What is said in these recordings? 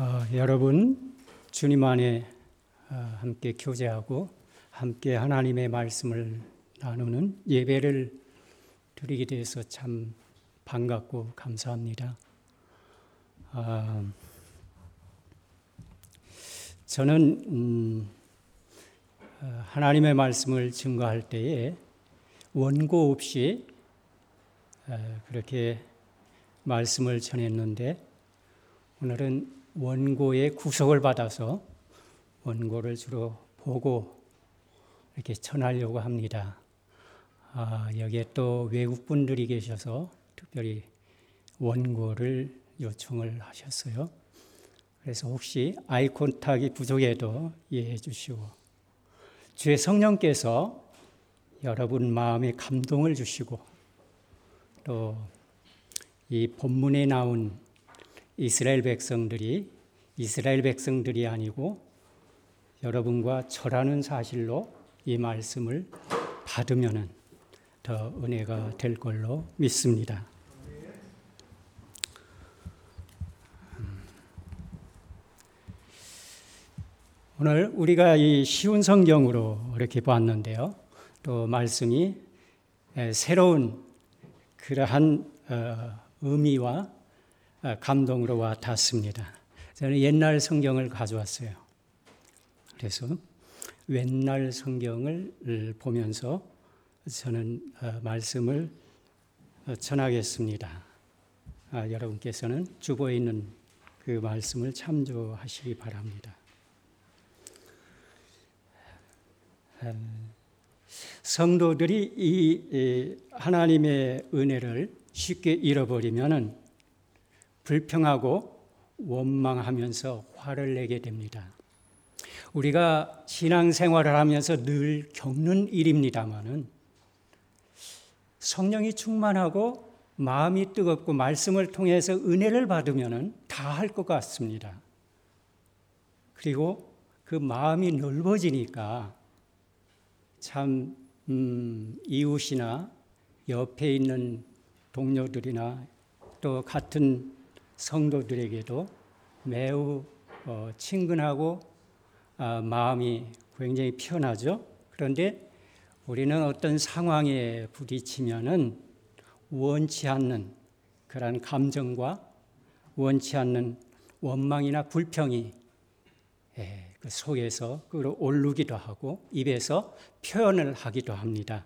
어, 여러분 주님 안에 어, 함께 교제하고 함께 하나님의 말씀을 나누는 예배를 드리게 돼서 참 반갑고 감사합니다. 어, 저는 음, 어, 하나님의 말씀을 증거할 때에 원고 없이 어, 그렇게 말씀을 전했는데 오늘은 원고의 구속을 받아서 원고를 주로 보고 이렇게 전하려고 합니다. 아, 여기에 또 외국 분들이 계셔서 특별히 원고를 요청을 하셨어요. 그래서 혹시 아이 콘탁이 부족해도 이해해 주시고 주의 성령께서 여러분 마음에 감동을 주시고 또 이 본문에 나온 이스라엘 백성들이 이스라엘 백성들이 아니고 여러분과 저라는 사실로 이 말씀을 받으면은 더 은혜가 될 걸로 믿습니다. 음. 오늘 우리가 이 쉬운 성경으로 이렇게 보았는데요. 또 말씀이 새로운 그러한 어, 의미와 아, 감동으로 와 닿습니다. 저는 옛날 성경을 가져왔어요. 그래서 옛날 성경을 보면서 저는 어, 말씀을 어, 전하겠습니다. 아, 여러분께서는 주보에 있는 그 말씀을 참조하시기 바랍니다. 아, 성도들이 이 하나님의 은혜를 쉽게 잃어버리면은 불평하고 원망하면서 화를 내게 됩니다. 우리가 신앙생활을 하면서 늘 겪는 일입니다만은 성령이 충만하고 마음이 뜨겁고 말씀을 통해서 은혜를 받으면 다할 것 같습니다. 그리고 그 마음이 넓어지니까 참 음, 이웃이나 옆에 있는 동료들이나 또 같은 성도들에게도 매우 어, 친근하고 아, 마음이 굉장히 편하죠. 그런데 우리는 어떤 상황에 부딪히면은 원치 않는 그런 감정과 원치 않는 원망이나 불평이 예, 그 속에서 끌어오르기도 하고 입에서 표현을 하기도 합니다.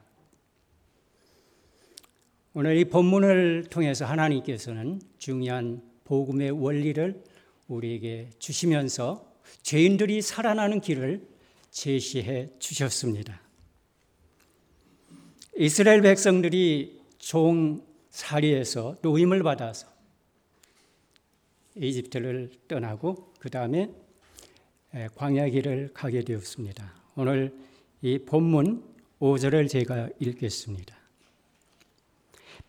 오늘 이 본문을 통해서 하나님께서는 중요한 복음의 원리를 우리에게 주시면서 죄인들이 살아나는 길을 제시해 주셨습니다. 이스라엘 백성들이 종살이에서 노임을 받아서 이집트를 떠나고 그 다음에 광야 길을 가게 되었습니다. 오늘 이 본문 5절을 제가 읽겠습니다.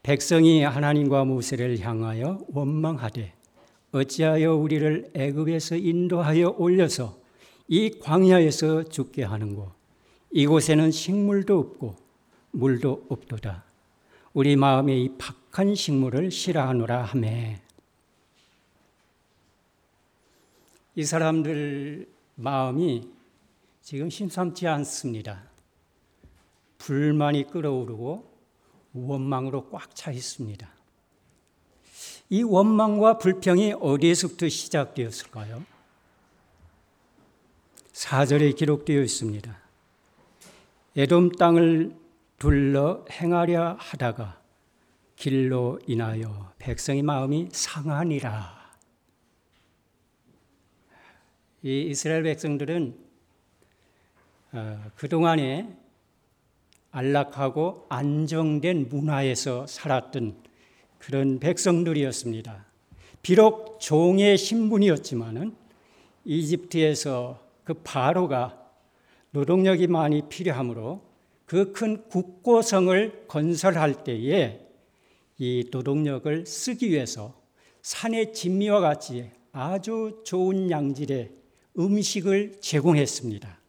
백성이 하나님과 모세를 향하여 원망하되 어찌하여 우리를 애굽에서 인도하여 올려서 이 광야에서 죽게 하는고? 이곳에는 식물도 없고 물도 없도다. 우리 마음에 이 박한 식물을 싫어하노라 하매. 이 사람들 마음이 지금 심상치 않습니다. 불만이 끓어오르고 원망으로 꽉 차 있습니다. 이 원망과 불평이 어디에서부터 시작되었을까요? 4절에 기록되어 있습니다. 에돔 땅을 둘러 행하려 하다가 길로 인하여 백성의 마음이 상하니라. 이 이스라엘 백성들은 어, 그동안에 안락하고 안정된 문화에서 살았던 그런 백성들이었습니다. 비록 종의 신분이었지만은 이집트에서 그 바로가 노동력이 많이 필요하므로 그 큰 국고성을 건설할 때에 이 노동력을 쓰기 위해서 산의 진미와 같이 아주 좋은 양질의 음식을 제공했습니다.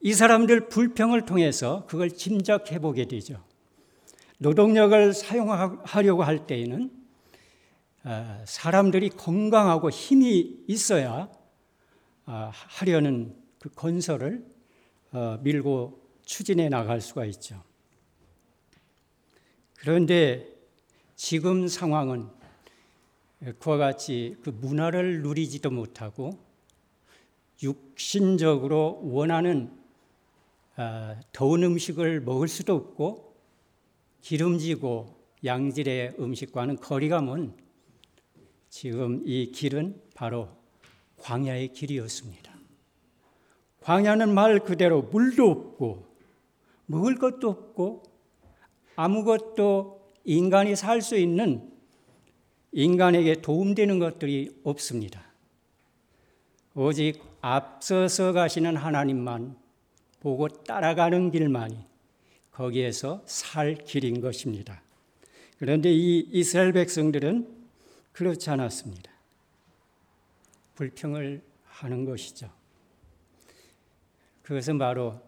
이 사람들 불평을 통해서 그걸 짐작해 보게 되죠. 노동력을 사용하려고 할 때에는 어, 사람들이 건강하고 힘이 있어야 어, 하려는 그 건설을 어, 밀고 추진해 나갈 수가 있죠. 그런데 지금 상황은 그와 같이 그 문화를 누리지도 못하고 육신적으로 원하는 더운 음식을 먹을 수도 없고 기름지고 양질의 음식과는 거리가 먼 지금 이 길은 바로 광야의 길이었습니다. 광야는 말 그대로 물도 없고 먹을 것도 없고 아무것도 인간이 살 수 있는 인간에게 도움되는 것들이 없습니다. 오직 앞서서 가시는 하나님만 보고 따라가는 길만이 거기에서 살 길인 것입니다. 그런데 이 이스라엘 백성들은 그렇지 않았습니다. 불평을 하는 것이죠. 그것은 바로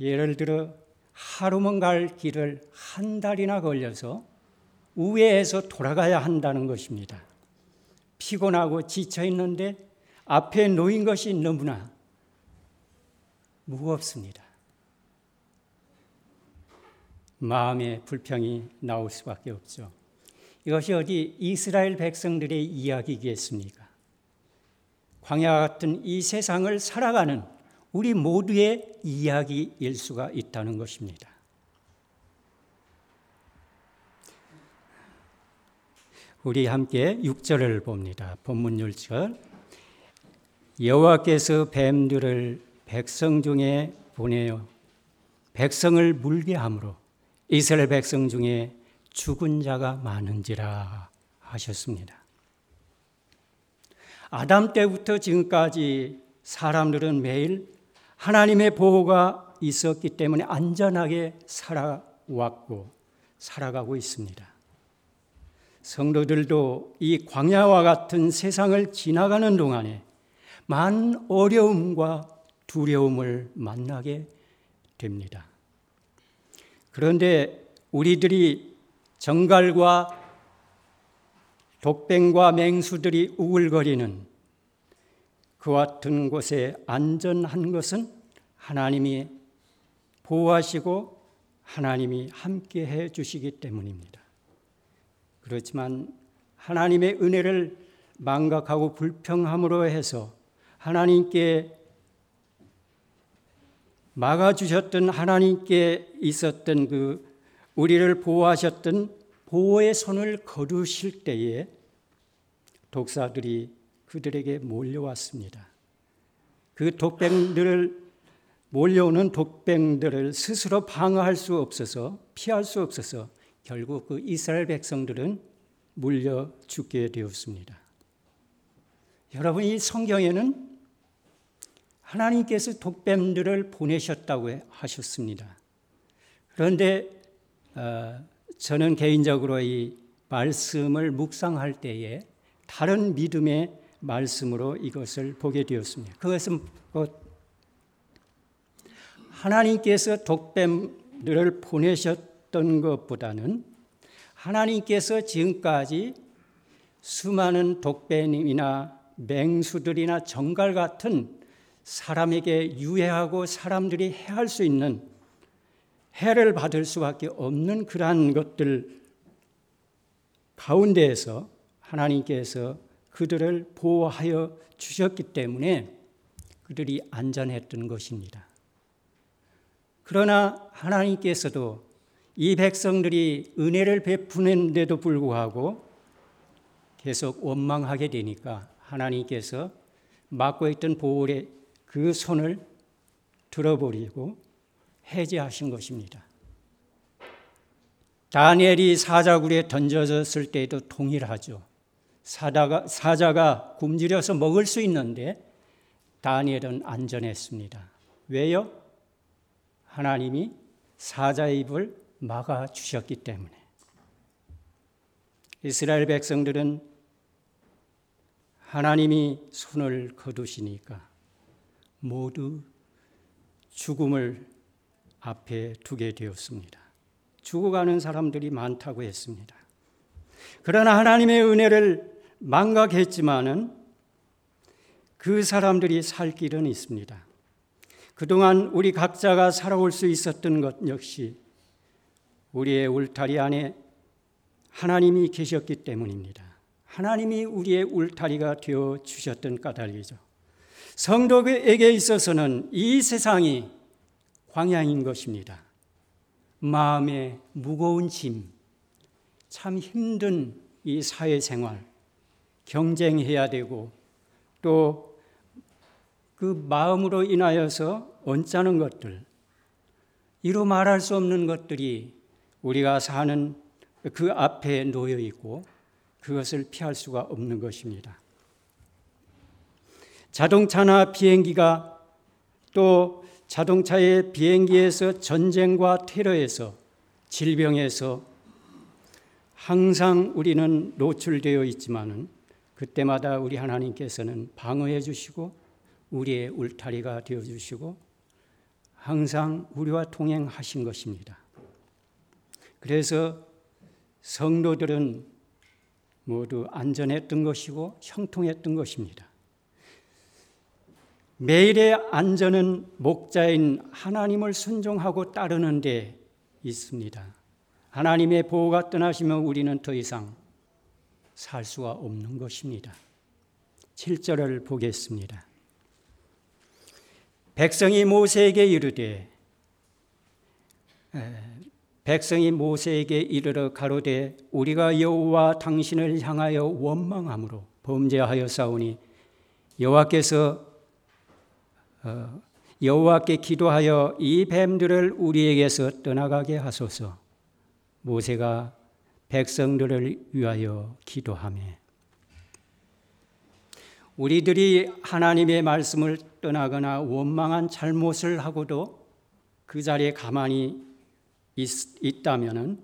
예를 들어 하루만 갈 길을 한 달이나 걸려서 우회해서 돌아가야 한다는 것입니다. 피곤하고 지쳐 있는데 앞에 놓인 것이 너무나 무겁습니다. 마음의 불평이 나올 수밖에 없죠. 이것이 어디 이스라엘 백성들의 이야기겠습니까? 광야 같은 이 세상을 살아가는 우리 모두의 이야기일 수가 있다는 것입니다. 우리 함께 6절을 봅니다. 본문 6절. 여호와께서 뱀들을 백성 중에 보내어 백성을 물게 함으로 이스라엘 백성 중에 죽은 자가 많은지라 하셨습니다. 아담 때부터 지금까지 사람들은 매일 하나님의 보호가 있었기 때문에 안전하게 살아왔고 살아가고 있습니다. 성도들도 이 광야와 같은 세상을 지나가는 동안에 많은 어려움과 두려움을 만나게 됩니다. 그런데 우리들이 정갈과 독뱅과 맹수들이 우글거리는 그 같은 곳에 안전한 것은 하나님이 보호하시고 하나님이 함께 해 주시기 때문입니다. 그렇지만 하나님의 은혜를 망각하고 불평함으로 해서 하나님께 막아주셨던 하나님께 있었던 그 우리를 보호하셨던 보호의 손을 거두실 때에 독사들이 그들에게 몰려왔습니다. 그 독뱅들을 몰려오는 독뱅들을 스스로 방어할 수 없어서 피할 수 없어서 결국 그 이스라엘 백성들은 물려 죽게 되었습니다. 여러분 이 성경에는 하나님께서 독뱀들을 보내셨다고 하셨습니다. 그런데 어, 저는 개인적으로 이 말씀을 묵상할 때에 다른 믿음의 말씀으로 이것을 보게 되었습니다. 그것은 하나님께서 독뱀들을 보내셨던 것보다는 하나님께서 지금까지 수많은 독뱀이나 맹수들이나 정갈 같은 사람에게 유해하고 사람들이 해할 수 있는 해를 받을 수밖에 없는 그러한 것들 가운데에서 하나님께서 그들을 보호하여 주셨기 때문에 그들이 안전했던 것입니다. 그러나 하나님께서도 이 백성들이 은혜를 베푸는데도 불구하고 계속 원망하게 되니까 하나님께서 막고 있던 보홀의 그 손을 들어버리고 해제하신 것입니다. 다니엘이 사자굴에 던져졌을 때도 동일하죠. 사자가, 사자가 굶주려서 먹을 수 있는데 다니엘은 안전했습니다. 왜요? 하나님이 사자의 입을 막아 주셨기 때문에. 이스라엘 백성들은 하나님이 손을 거두시니까 모두 죽음을 앞에 두게 되었습니다. 죽어가는 사람들이 많다고 했습니다. 그러나 하나님의 은혜를 망각했지만은 그 사람들이 살 길은 있습니다. 그동안 우리 각자가 살아올 수 있었던 것 역시 우리의 울타리 안에 하나님이 계셨기 때문입니다. 하나님이 우리의 울타리가 되어 주셨던 까닭이죠. 성도에게 있어서는 이 세상이 광야인 것입니다. 마음에 무거운 짐, 참 힘든 이 사회생활, 경쟁해야 되고 또 그 마음으로 인하여서 언짢은 것들, 이루 말할 수 없는 것들이 우리가 사는 그 앞에 놓여 있고 그것을 피할 수가 없는 것입니다. 자동차나 비행기가 또 자동차의 비행기에서 전쟁과 테러에서 질병에서 항상 우리는 노출되어 있지만은 그때마다 우리 하나님께서는 방어해 주시고 우리의 울타리가 되어 주시고 항상 우리와 동행하신 것입니다. 그래서 성도들은 모두 안전했던 것이고 형통했던 것입니다. 매일의 안전은 목자인 하나님을 순종하고 따르는 데 있습니다. 하나님의 보호가 떠나시면 우리는 더 이상 살 수가 없는 것입니다. 7절을 보겠습니다. 백성이 모세에게 이르되 백성이 모세에게 이르러 가로되 우리가 여호와 당신을 향하여 원망함으로 범죄하여 싸우니 여호와께서 어, 여호와께 기도하여 이 뱀들을 우리에게서 떠나가게 하소서. 모세가 백성들을 위하여 기도하매 우리들이 하나님의 말씀을 떠나거나 원망한 잘못을 하고도 그 자리에 가만히 있, 다면그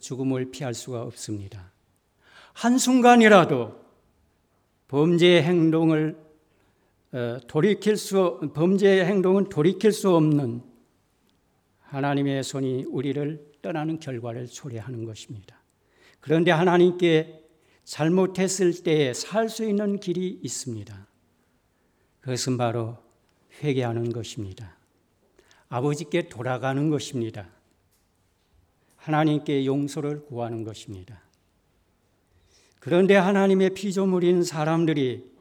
죽음을 피할 수가 없습니다. 한순간이라도 범죄 행동을 어, 돌이킬 수 범죄 행동은 돌이킬 수 없는 하나님의 손이 우리를 떠나는 결과를 초래하는 것입니다. 그런데 하나님께 잘못했을 때에 살 수 있는 길이 있습니다. 그것은 바로 회개하는 것입니다. 아버지께 돌아가는 것입니다. 하나님께 용서를 구하는 것입니다. 그런데 하나님의 피조물인 사람들이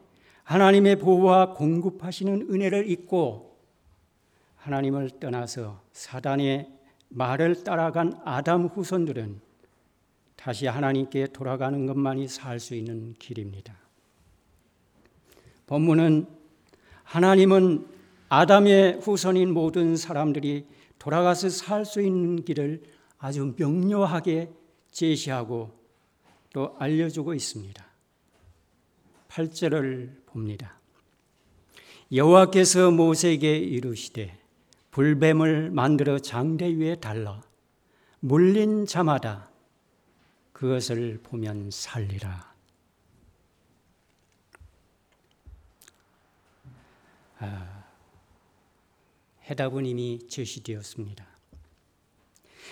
하나님의 보호와 공급하시는 은혜를 잊고 하나님을 떠나서 사단의 말을 따라간 아담 후손들은 다시 하나님께 돌아가는 것만이 살 수 있는 길입니다. 본문은 하나님은 아담의 후손인 모든 사람들이 돌아가서 살 수 있는 길을 아주 명료하게 제시하고 또 알려주고 있습니다. 8절을 봅니다. 여호와께서 모세에게 이르시되 불뱀을 만들어 장대 위에 달라 물린 자마다 그것을 보면 살리라. 아, 해답은 이미 제시되었습니다.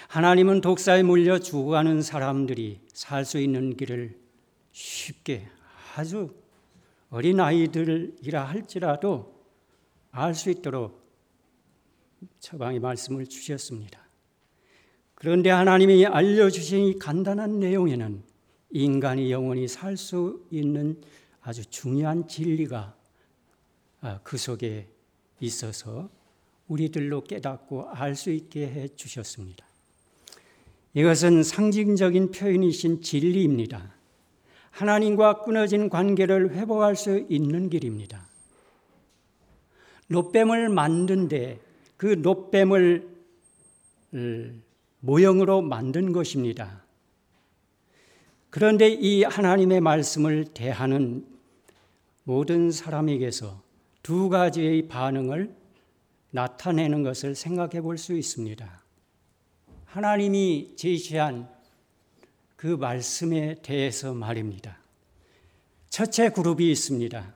하나님은 독사에 물려 죽어가는 사람들이 살 수 있는 길을 쉽게 아주 어린 아이들이라 할지라도 알 수 있도록 처방의 말씀을 주셨습니다. 그런데 하나님이 알려주신 이 간단한 내용에는 인간이 영원히 살 수 있는 아주 중요한 진리가 아, 그 속에 있어서 우리들로 깨닫고 알 수 있게 해 주셨습니다. 이것은 상징적인 표현이신 진리입니다. 하나님과 끊어진 관계를 회복할 수 있는 길입니다. 노뱀을 만든데 그 노뱀을 모형으로 만든 것입니다. 그런데 이 하나님의 말씀을 대하는 모든 사람에게서 두 가지의 반응을 나타내는 것을 생각해 볼 수 있습니다. 하나님이 제시한 그 말씀에 대해서 말입니다. 첫째 그룹이 있습니다.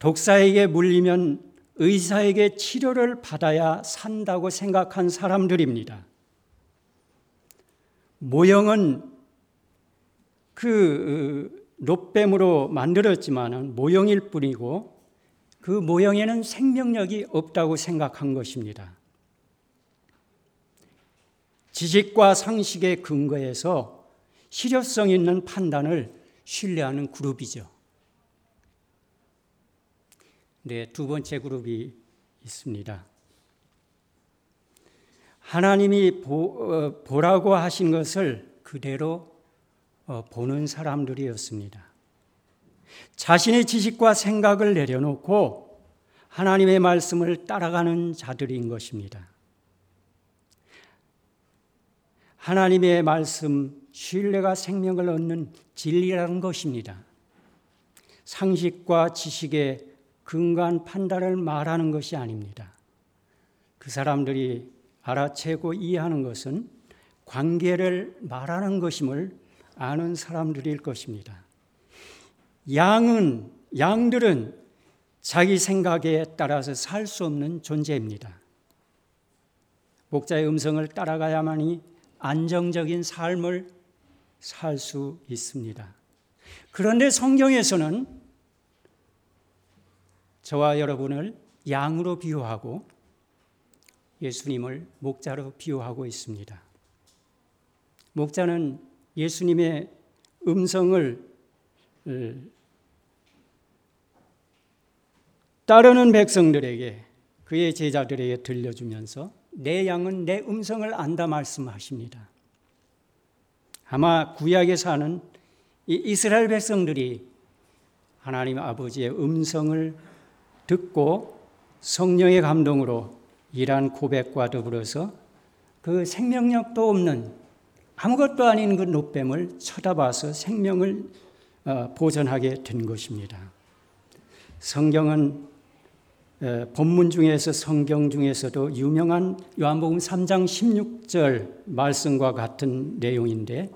독사에게 물리면 의사에게 치료를 받아야 산다고 생각한 사람들입니다. 모형은 그 놋뱀으로 만들었지만은 모형일 뿐이고 그 모형에는 생명력이 없다고 생각한 것입니다. 지식과 상식의 근거에서 실효성 있는 판단을 신뢰하는 그룹이죠. 네, 두 번째 그룹이 있습니다. 하나님이 보, 어, 라고 하신 것을 그대로 어, 보는 사람들이었습니다. 자신의 지식과 생각을 내려놓고 하나님의 말씀을 따라가는 자들인 것입니다. 하나님의 말씀, 신뢰가 생명을 얻는 진리라는 것입니다. 상식과 지식의 근간 판단을 말하는 것이 아닙니다. 그 사람들이 알아채고 이해하는 것은 관계를 말하는 것임을 아는 사람들일 것입니다. 양은, 양들은 자기 생각에 따라서 살 수 없는 존재입니다. 목자의 음성을 따라가야만이 안정적인 삶을 살 수 있습니다. 그런데 성경에서는 저와 여러분을 양으로 비유하고 예수님을 목자로 비유하고 있습니다. 목자는 예수님의 음성을 따르는 백성들에게 그의 제자들에게 들려주면서 내 양은 내 음성을 안다 말씀하십니다. 아마 구약에 사는 이 이스라엘 백성들이 하나님 아버지의 음성을 듣고 성령의 감동으로 이러한 고백과 더불어서 그 생명력도 없는 아무것도 아닌 그 노뱀을 쳐다봐서 생명을 어, 보존하게 된 것입니다. 성경은 어, 본문 중에서 성경 중에서도 유명한 요한복음 3장 16절 말씀과 같은 내용인데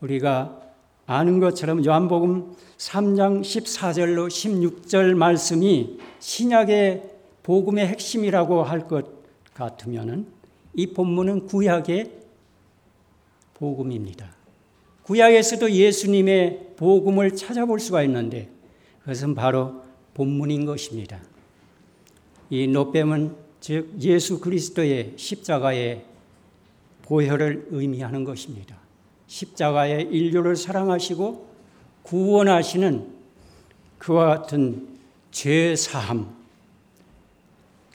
우리가 아는 것처럼 요한복음 3장 14절로 16절 말씀이 신약의 복음의 핵심이라고 할 것 같으면은 이 본문은 구약의 복음입니다. 구약에서도 예수님의 복음을 찾아볼 수가 있는데 그것은 바로 본문인 것입니다. 이 노뱀은 즉 예수 그리스도의 십자가의 보혈을 의미하는 것입니다. 십자가의 인류를 사랑하시고 구원하시는 그와 같은 죄 사함,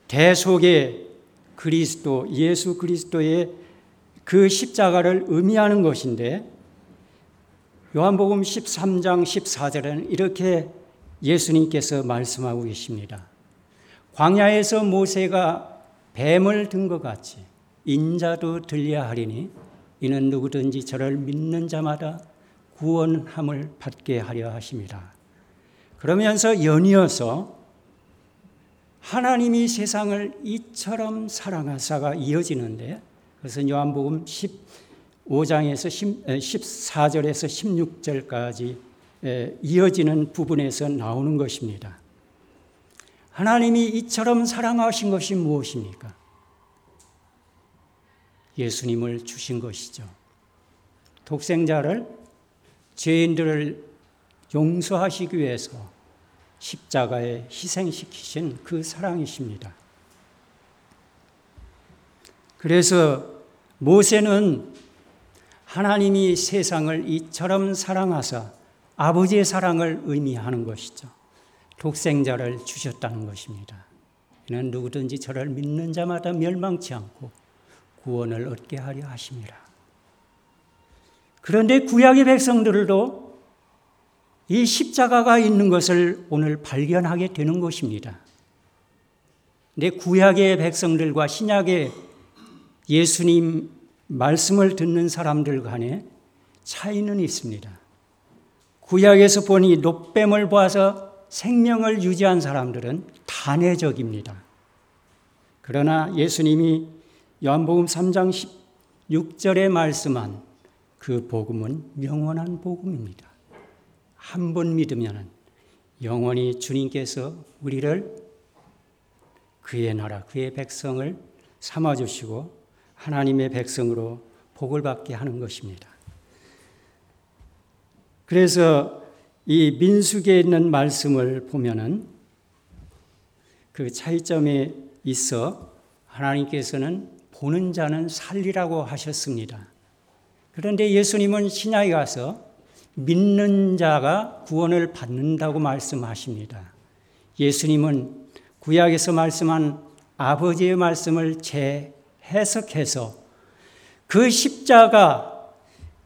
대속의 그리스도, 예수 그리스도의 그 십자가를 의미하는 것인데 요한복음 13장 14절에는 이렇게 예수님께서 말씀하고 계십니다. 광야에서 모세가 뱀을 든 것 같이 인자도 들려야 하리니 이는 누구든지 저를 믿는 자마다 구원함을 받게 하려 하십니다. 그러면서 연이어서 하나님이 세상을 이처럼 사랑하사가 이어지는데 그것은 요한복음 15장에서 14절에서 16절까지 이어지는 부분에서 나오는 것입니다. 하나님이 이처럼 사랑하신 것이 무엇입니까? 예수님을 주신 것이죠. 독생자를 죄인들을 용서하시기 위해서 십자가에 희생시키신 그 사랑이십니다. 그래서 모세는 하나님이 세상을 이처럼 사랑하사 아버지의 사랑을 의미하는 것이죠. 독생자를 주셨다는 것입니다. 이는 누구든지 저를 믿는 자마다 멸망치 않고 구원을 얻게 하려 하심이라. 그런데 구약의 백성들도 이 십자가가 있는 것을 오늘 발견하게 되는 것입니다. 내 구약의 백성들과 신약의 예수님 말씀을 듣는 사람들 간에 차이는 있습니다. 구약에서 보니 노뱀을 보아서 생명을 유지한 사람들은 단회적입니다. 그러나 예수님이 요한복음 3장 16절에 말씀한 그 복음은 영원한 복음입니다. 한 번 믿으면 영원히 주님께서 우리를 그의 나라, 그의 백성을 삼아 주시고 하나님의 백성으로 복을 받게 하는 것입니다. 그래서 이 민숙에 있는 말씀을 보면은 그 차이점에 있어 하나님께서는 보는 자는 살리라고 하셨습니다. 그런데 예수님은 신약에 가서 믿는 자가 구원을 받는다고 말씀하십니다. 예수님은 구약에서 말씀한 아버지의 말씀을 재해석해서 그 십자가,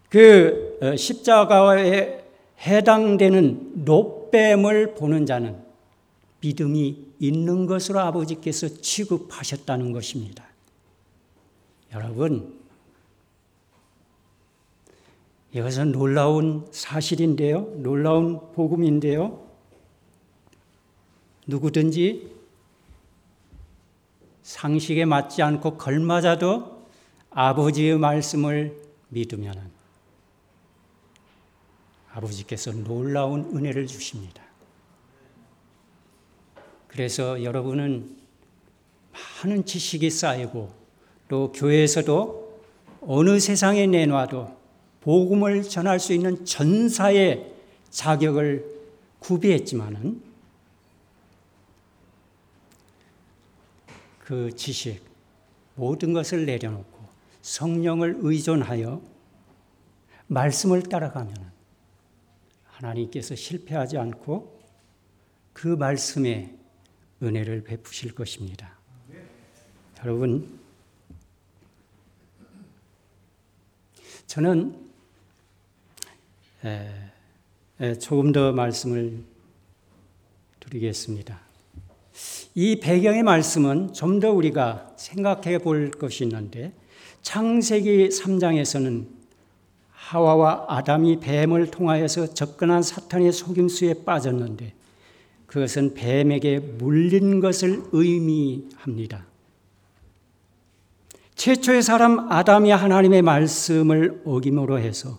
그 어, 십자가에 해당되는 노뱀을 보는 자는 믿음이 있는 것으로 아버지께서 취급하셨다는 것입니다. 여러분, 이것은 놀라운 사실인데요. 놀라운 복음인데요. 누구든지 상식에 맞지 않고 걸맞아도 아버지의 말씀을 믿으면 아버지께서 놀라운 은혜를 주십니다. 그래서 여러분은 많은 지식이 쌓이고 또 교회에서도 어느 세상에 내놔도 복음을 전할 수 있는 전사의 자격을 구비했지만은 그 지식 모든 것을 내려놓고 성령을 의존하여 말씀을 따라가면 하나님께서 실패하지 않고 그 말씀에 은혜를 베푸실 것입니다. 여러분, 저는 조금 더 말씀을 드리겠습니다. 이 배경의 말씀은 좀 더 우리가 생각해 볼 것이 있는데 창세기 3장에서는 하와와 아담이 뱀을 통하여서 접근한 사탄의 속임수에 빠졌는데 그것은 뱀에게 물린 것을 의미합니다. 최초의 사람 아담이 하나님의 말씀을 어김으로 해서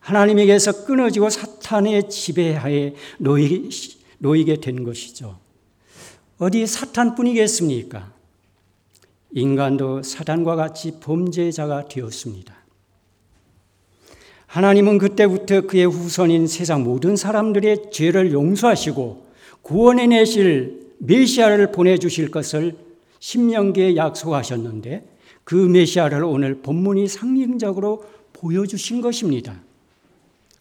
하나님에게서 끊어지고 사탄의 지배하에 놓이게 된 것이죠. 어디 사탄뿐이겠습니까? 인간도 사단과 같이 범죄자가 되었습니다. 하나님은 그때부터 그의 후손인 세상 모든 사람들의 죄를 용서하시고 구원해 내실 메시아를 보내주실 것을 신명기에 약속하셨는데 그 메시아를 오늘 본문이 상징적으로 보여주신 것입니다.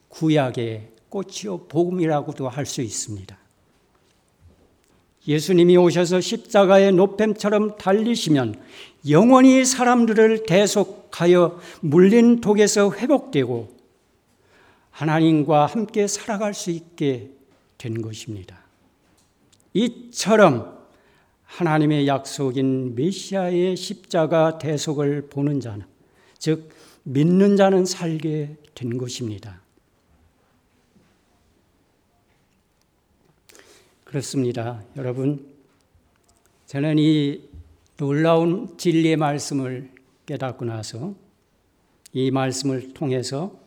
구약의 꽃이요 복음이라고도 할 수 있습니다. 예수님이 오셔서 십자가의 노뱀처럼 달리시면 영원히 사람들을 대속하여 물린 독에서 회복되고 하나님과 함께 살아갈 수 있게 된 것입니다. 이처럼 하나님의 약속인 메시아의 십자가 대속을 보는 자는, 즉, 믿는 자는 살게 된 것입니다. 그렇습니다. 여러분, 저는 이 놀라운 진리의 말씀을 깨닫고 나서 이 말씀을 통해서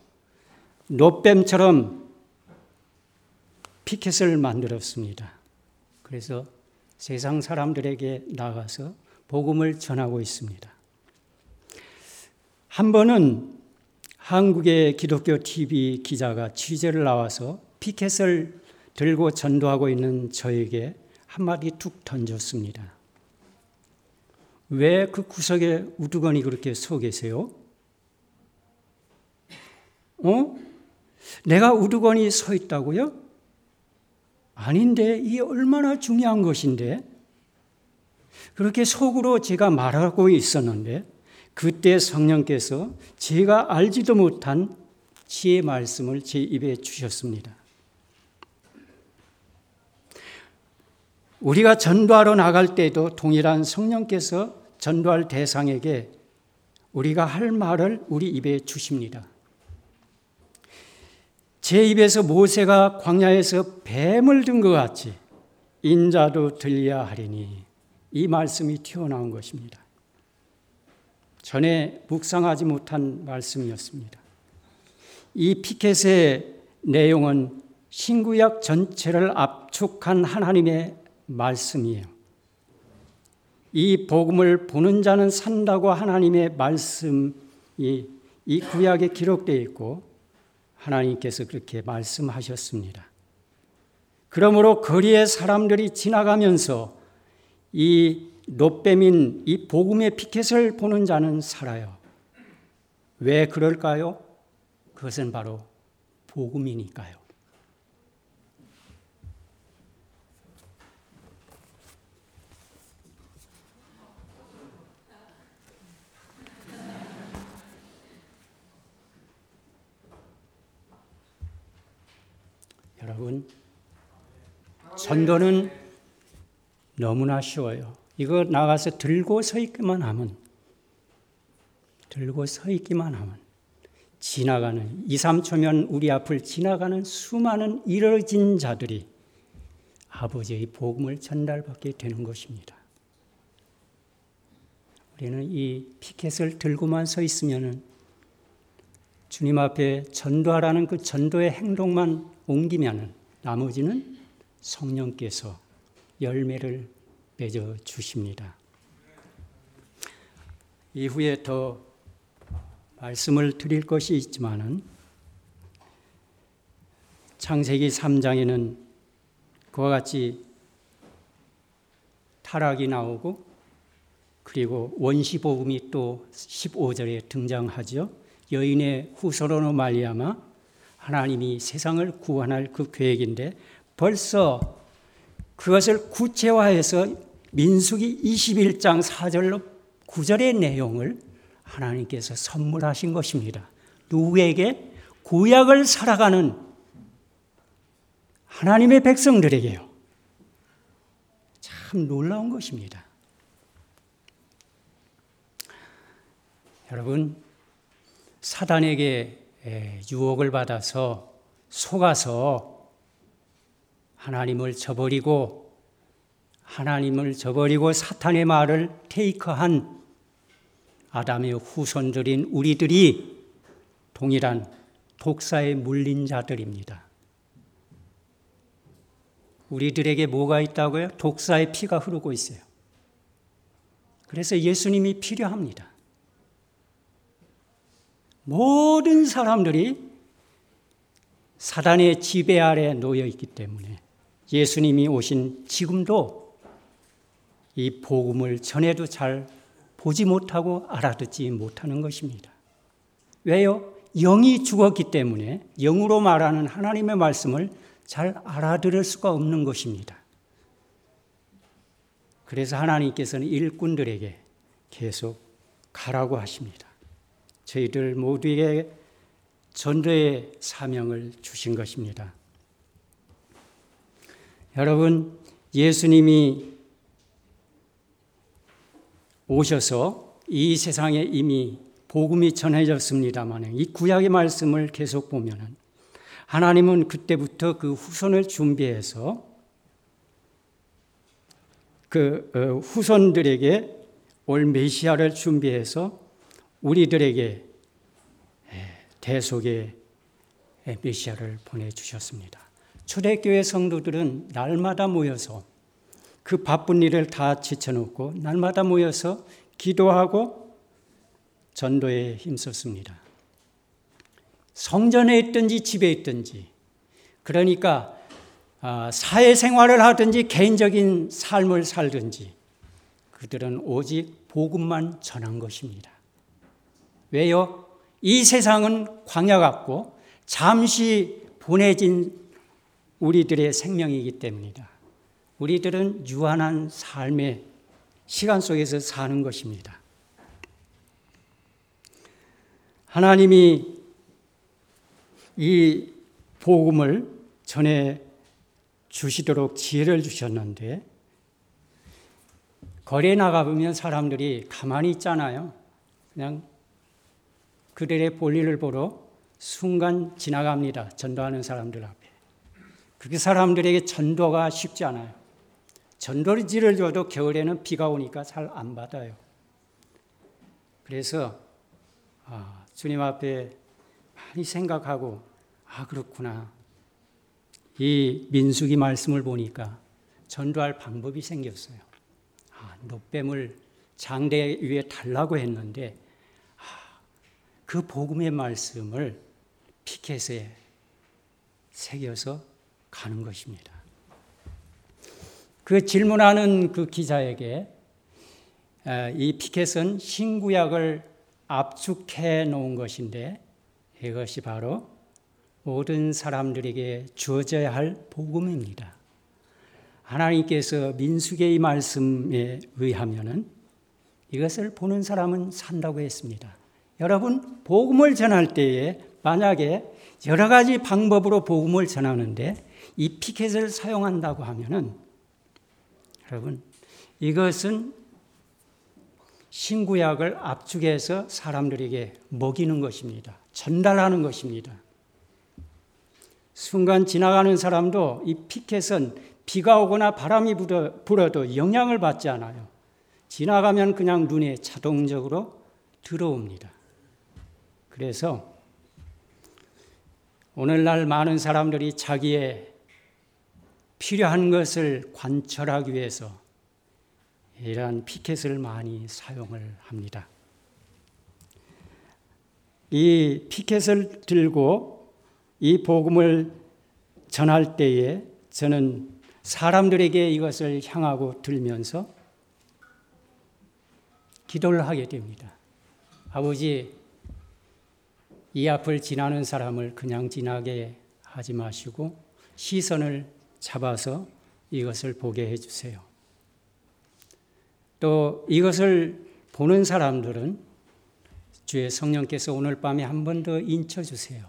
노뱀처럼 피켓을 만들었습니다. 그래서 세상 사람들에게 나가서 복음을 전하고 있습니다. 한 번은 한국의 기독교 TV 기자가 취재를 나와서 피켓을 들고 전도하고 있는 저에게 한마디 툭 던졌습니다. 왜 그 구석에 우두건이 그렇게 서 계세요? 어? 내가 우두건이 서 있다고요? 아닌데, 이 얼마나 중요한 것인데? 그렇게 속으로 제가 말하고 있었는데, 그때 성령께서 제가 알지도 못한 지혜 말씀을 제 입에 주셨습니다. 우리가 전도하러 나갈 때도 동일한 성령께서 전도할 대상에게 우리가 할 말을 우리 입에 주십니다. 제 입에서 모세가 광야에서 뱀을 든 것 같이 인자도 들려야 하리니 이 말씀이 튀어나온 것입니다. 전에 묵상하지 못한 말씀이었습니다. 이 피켓의 내용은 신구약 전체를 압축한 하나님의 말씀이에요. 이 복음을 보는 자는 산다고 하나님의 말씀이 이 구약에 기록되어 있고 하나님께서 그렇게 말씀하셨습니다. 그러므로 거리의 사람들이 지나가면서 이 노뱀인 이 복음의 피켓을 보는 자는 살아요. 왜 그럴까요? 그것은 바로 복음이니까요. 여러분, 전도는 너무나 쉬워요. 이거 나가서 들고 서 있기만 하면, 들고 서 있기만 하면, 지나가는, 2, 3초면 우리 앞을 지나가는 수많은 이뤄진 자들이 아버지의 복음을 전달받게 되는 것입니다. 우리는 이 피켓을 들고만 서 있으면은 주님 앞에 전도하라는 그 전도의 행동만 옮기면 나머지는 성령께서 열매를 맺어 주십니다. 이후에 더 말씀을 드릴 것이 있지만은 창세기 3장에는 그와 같이 타락이 나오고 그리고 원시 복음이 또 15절에 등장하죠. 여인의 후손으로 말미암아 하나님이 세상을 구원할 그 계획인데 벌써 그것을 구체화해서 민수기 21장 4절로 9절의 내용을 하나님께서 선물하신 것입니다. 누구에게? 구약을 살아가는 하나님의 백성들에게요. 참 놀라운 것입니다. 여러분, 사단에게 유혹을 받아서 속아서 하나님을 저버리고 하나님을 저버리고 사탄의 말을 테이크한 아담의 후손들인 우리들이 동일한 독사에 물린 자들입니다. 우리들에게 뭐가 있다고요? 독사의 피가 흐르고 있어요. 그래서 예수님이 필요합니다. 모든 사람들이 사단의 지배 아래 놓여 있기 때문에 예수님이 오신 지금도 이 복음을 전해도 잘 보지 못하고 알아듣지 못하는 것입니다. 왜요? 영이 죽었기 때문에 영으로 말하는 하나님의 말씀을 잘 알아들을 수가 없는 것입니다. 그래서 하나님께서는 일꾼들에게 계속 가라고 하십니다. 저희들 모두에게 전도의 사명을 주신 것입니다. 여러분, 예수님이 오셔서 이 세상에 이미 복음이 전해졌습니다만 이 구약의 말씀을 계속 보면은 하나님은 그때부터 그 후손을 준비해서 그 어, 후손들에게 올 메시아를 준비해서 우리들에게 대속의 메시아를 보내주셨습니다. 초대교회 성도들은 날마다 모여서 그 바쁜 일을 다 지쳐놓고 날마다 모여서 기도하고 전도에 힘썼습니다. 성전에 있든지 집에 있든지 그러니까 아, 사회생활을 하든지 개인적인 삶을 살든지 그들은 오직 복음만 전한 것입니다. 왜요? 이 세상은 광야 같고 잠시 보내진 우리들의 생명이기 때문이다. 우리들은 유한한 삶의 시간 속에서 사는 것입니다. 하나님이 이 복음을 전해 주시도록 지혜를 주셨는데 거리에 나가보면 사람들이 가만히 있잖아요. 그냥 그들의 볼일을 보러 순간 지나갑니다. 전도하는 사람들 앞에. 그렇게 사람들에게 전도가 쉽지 않아요. 전도지를 줘도 겨울에는 비가 오니까 잘 안 받아요. 그래서 아, 주님 앞에 많이 생각하고 아 그렇구나. 이 민숙이 말씀을 보니까 전도할 방법이 생겼어요. 아, 노뱀을 장대 위에 달라고 했는데 그 복음의 말씀을 피켓에 새겨서 가는 것입니다. 그 질문하는 그 기자에게 이 피켓은 신구약을 압축해 놓은 것인데 이것이 바로 모든 사람들에게 주어져야 할 복음입니다. 하나님께서 민수계의 말씀에 의하면은 이것을 보는 사람은 산다고 했습니다. 여러분, 복음을 전할 때에 만약에 여러 가지 방법으로 복음을 전하는데 이 피켓을 사용한다고 하면은 여러분, 이것은 신구약을 압축해서 사람들에게 먹이는 것입니다. 전달하는 것입니다. 순간 지나가는 사람도 이 피켓은 비가 오거나 바람이 불어도 영향을 받지 않아요. 지나가면 그냥 눈에 자동적으로 들어옵니다. 그래서 오늘날 많은 사람들이 자기의 필요한 것을 관철하기 위해서 이러한 피켓을 많이 사용을 합니다. 이 피켓을 들고 이 복음을 전할 때에 저는 사람들에게 이것을 향하고 들면서 기도를 하게 됩니다. 아버지, 이 앞을 지나는 사람을 그냥 지나게 하지 마시고 시선을 잡아서 이것을 보게 해주세요. 또 이것을 보는 사람들은 주의 성령께서 오늘 밤에 한 번 더 인쳐 주세요.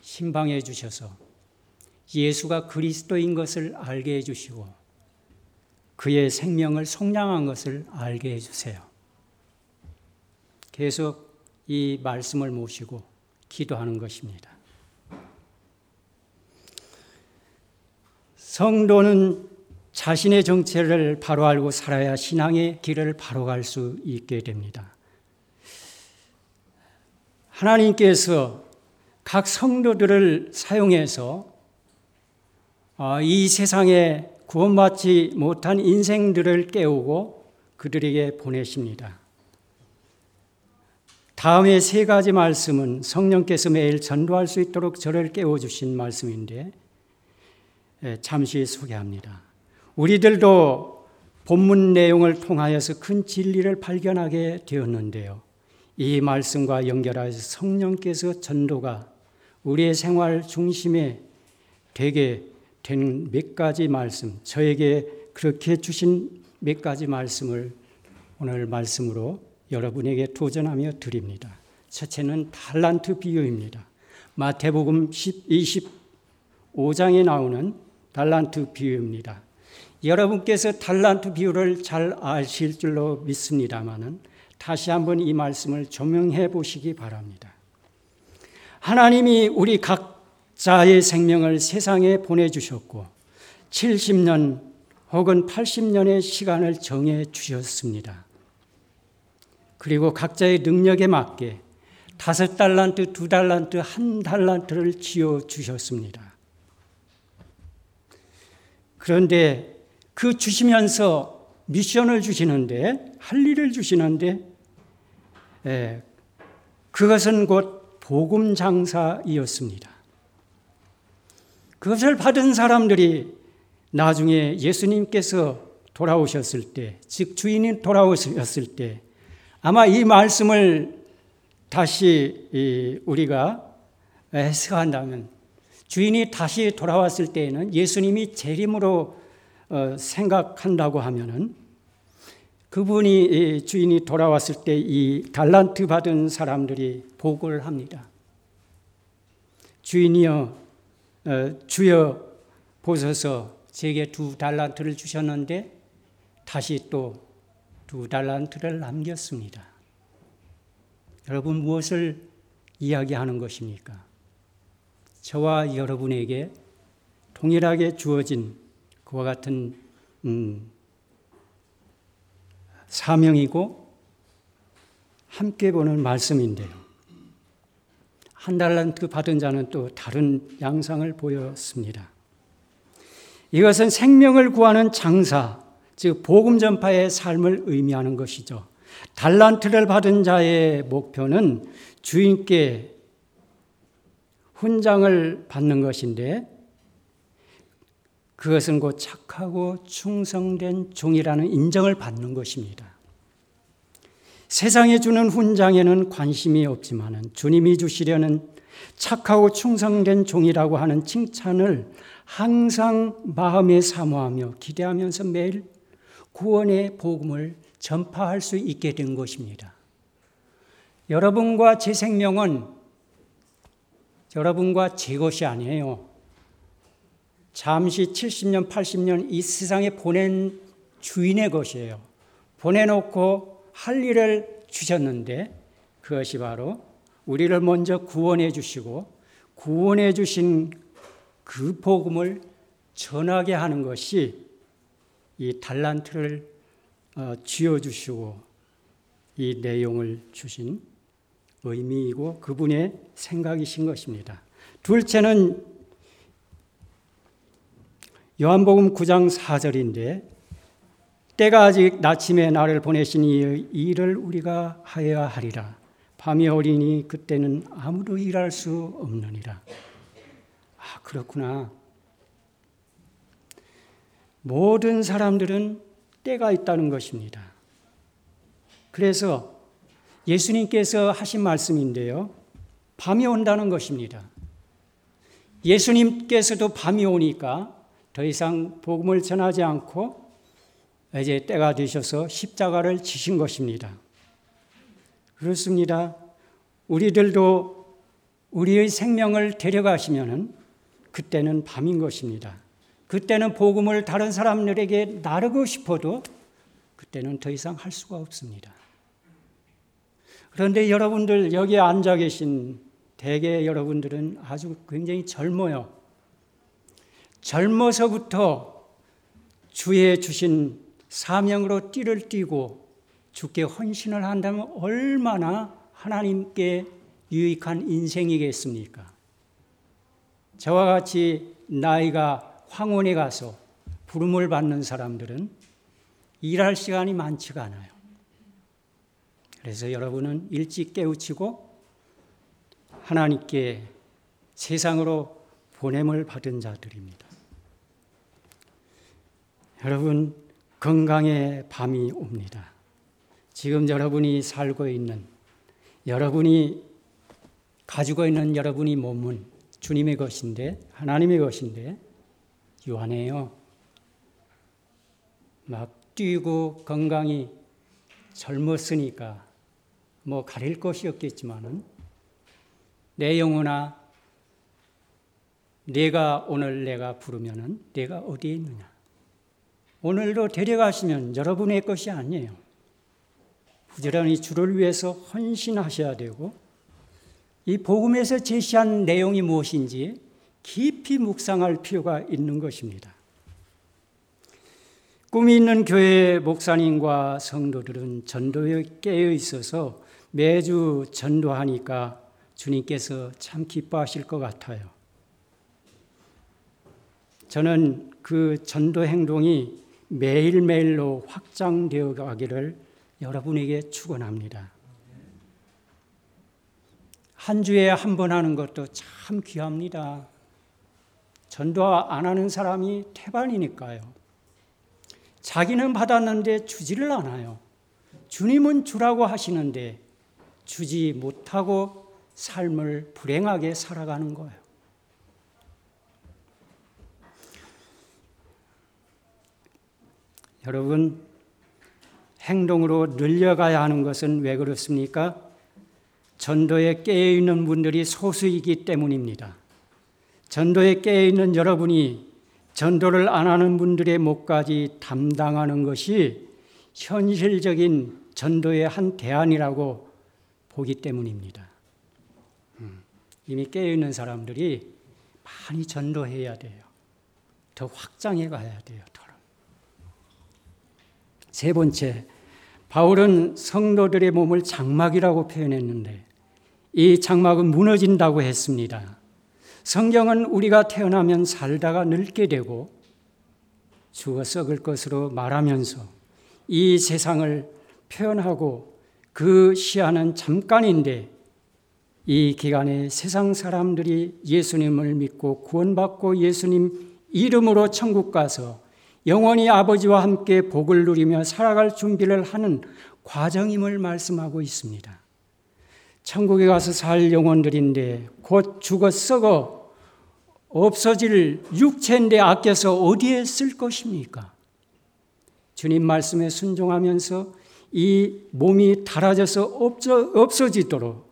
신방해 주셔서 예수가 그리스도인 것을 알게 해 주시고 그의 생명을 속량한 것을 알게 해 주세요. 계속 이 말씀을 모시고 기도하는 것입니다. 성도는 자신의 정체를 바로 알고 살아야 신앙의 길을 바로 갈 수 있게 됩니다. 하나님께서 각 성도들을 사용해서 어, 이 세상에 구원받지 못한 인생들을 깨우고 그들에게 보내십니다. 다음에 세 가지 말씀은 성령께서 매일 전도할 수 있도록 저를 깨워주신 말씀인데 예, 잠시 소개합니다. 우리들도 본문 내용을 통하여서 큰 진리를 발견하게 되었는데요. 이 말씀과 연결하여서 성령께서 전도가 우리의 생활 중심에 되게 된 몇 가지 말씀, 저에게 그렇게 주신 몇 가지 말씀을 오늘 말씀으로 여러분에게 도전하며 드립니다. 첫째는 달란트 비유입니다. 마태복음 25장에 나오는 달란트 비유입니다. 여러분께서 달란트 비유를 잘 아실 줄로 믿습니다만은 다시 한번 이 말씀을 조명해 보시기 바랍니다. 하나님이 우리 각자의 생명을 세상에 보내주셨고 70년 혹은 80년의 시간을 정해 주셨습니다. 그리고 각자의 능력에 맞게 다섯 달란트, 두 달란트, 한 달란트를 지어 주셨습니다. 그런데 그 주시면서 미션을 주시는데 할 일을 주시는데 예, 그것은 곧 복음 장사이었습니다. 그것을 받은 사람들이 나중에 예수님께서 돌아오셨을 때, 즉 주인이 돌아오셨을 때 아마 이 말씀을 다시 우리가 해석한다면 주인이 다시 돌아왔을 때에는 예수님이 재림으로 어, 생각한다고 하면은 그분이 주인이 돌아왔을 때 이 달란트 받은 사람들이 보고를 합니다. 주인이여, 어, 주여 보소서 제게 두 달란트를 주셨는데 다시 또 두 달란트를 남겼습니다. 여러분 무엇을 이야기하는 것입니까? 저와 여러분에게 동일하게 주어진 그와 같은 음, 사명이고 함께 보는 말씀인데요. 한 달란트 받은 자는 또 다른 양상을 보였습니다. 이것은 생명을 구하는 장사, 즉 복음 전파의 삶을 의미하는 것이죠. 달란트를 받은 자의 목표는 주인께 훈장을 받는 것인데 그것은 곧 착하고 충성된 종이라는 인정을 받는 것입니다. 세상에 주는 훈장에는 관심이 없지만 주님이 주시려는 착하고 충성된 종이라고 하는 칭찬을 항상 마음에 사모하며 기대하면서 매일 구원의 복음을 전파할 수 있게 된 것입니다. 여러분과 제 생명은 여러분과 제 것이 아니에요. 잠시 70년, 80년 이 세상에 보낸 주인의 것이에요. 보내놓고 할 일을 주셨는데 그것이 바로 우리를 먼저 구원해 주시고 구원해 주신 그 복음을 전하게 하는 것이 이 달란트를 어, 쥐어 주시고 이 내용을 주신 의미이고 그분의 생각이신 것입니다. 둘째는 요한복음 9장 4절인데 때가 아직 나침에 나를 보내신 이 일을 우리가 하여야 하리라. 밤이 오리니 그때는 아무도 일할 수 없느니라. 아, 그렇구나. 모든 사람들은 때가 있다는 것입니다. 그래서 예수님께서 하신 말씀인데요. 밤이 온다는 것입니다. 예수님께서도 밤이 오니까 더 이상 복음을 전하지 않고 이제 때가 되셔서 십자가를 지신 것입니다. 그렇습니다. 우리들도 우리의 생명을 데려가시면은 그때는 밤인 것입니다. 그때는 복음을 다른 사람들에게 나르고 싶어도 그때는 더 이상 할 수가 없습니다. 그런데 여러분들 여기 앉아 계신 대개 여러분들은 아주 굉장히 젊어요. 젊어서부터 주의 주신 사명으로 띠를 띠고 주께 헌신을 한다면 얼마나 하나님께 유익한 인생이겠습니까? 저와 같이 나이가 황혼에 가서 부름을 받는 사람들은 일할 시간이 많지가 않아요. 그래서 여러분은 일찍 깨우치고 하나님께 세상으로 보냄을 받은 자들입니다. 여러분, 건강의 밤이 옵니다. 지금 여러분이 살고 있는, 여러분이 가지고 있는 여러분이 몸은 주님의 것인데, 하나님의 것인데, 유한해요. 막 뛰고 건강이 젊었으니까 뭐 가릴 것이 없겠지만은 내 영혼아 내가 오늘 내가 부르면은 내가 어디에 있느냐? 오늘도 데려가시면 여러분의 것이 아니에요. 부지런히 주를 위해서 헌신하셔야 되고 이 복음에서 제시한 내용이 무엇인지 깊이 묵상할 필요가 있는 것입니다. 꿈이 있는 교회 목사님과 성도들은 전도에 깨어 있어서 매주 전도하니까 주님께서 참 기뻐하실 것 같아요. 저는 그 전도 행동이 매일매일로 확장되어 가기를 여러분에게 축원합니다. 한 주에 한 번 하는 것도 참 귀합니다. 전도 안 하는 사람이 태반이니까요. 자기는 받았는데 주지를 않아요. 주님은 주라고 하시는데 주지 못하고 삶을 불행하게 살아가는 거예요. 여러분, 행동으로 늘려가야 하는 것은 왜 그렇습니까? 전도에 깨어있는 분들이 소수이기 때문입니다. 전도에 깨어있는 여러분이 전도를 안 하는 분들의 목까지 담당하는 것이 현실적인 전도의 한 대안이라고 보기 때문입니다. 음, 이미 깨어있는 사람들이 많이 전도해야 돼요. 더 확장해 가야 돼요. 세 번째, 바울은 성도들의 몸을 장막이라고 표현했는데 이 장막은 무너진다고 했습니다. 성경은 우리가 태어나면 살다가 늙게 되고 죽어 썩을 것으로 말하면서 이 세상을 표현하고 그 시한은 잠깐인데 이 기간에 세상 사람들이 예수님을 믿고 구원받고 예수님 이름으로 천국 가서 영원히 아버지와 함께 복을 누리며 살아갈 준비를 하는 과정임을 말씀하고 있습니다. 천국에 가서 살 영혼들인데 곧 죽어 썩어 없어질 육체인데 아껴서 어디에 쓸 것입니까? 주님 말씀에 순종하면서 이 몸이 닳아져서 없어, 없어지도록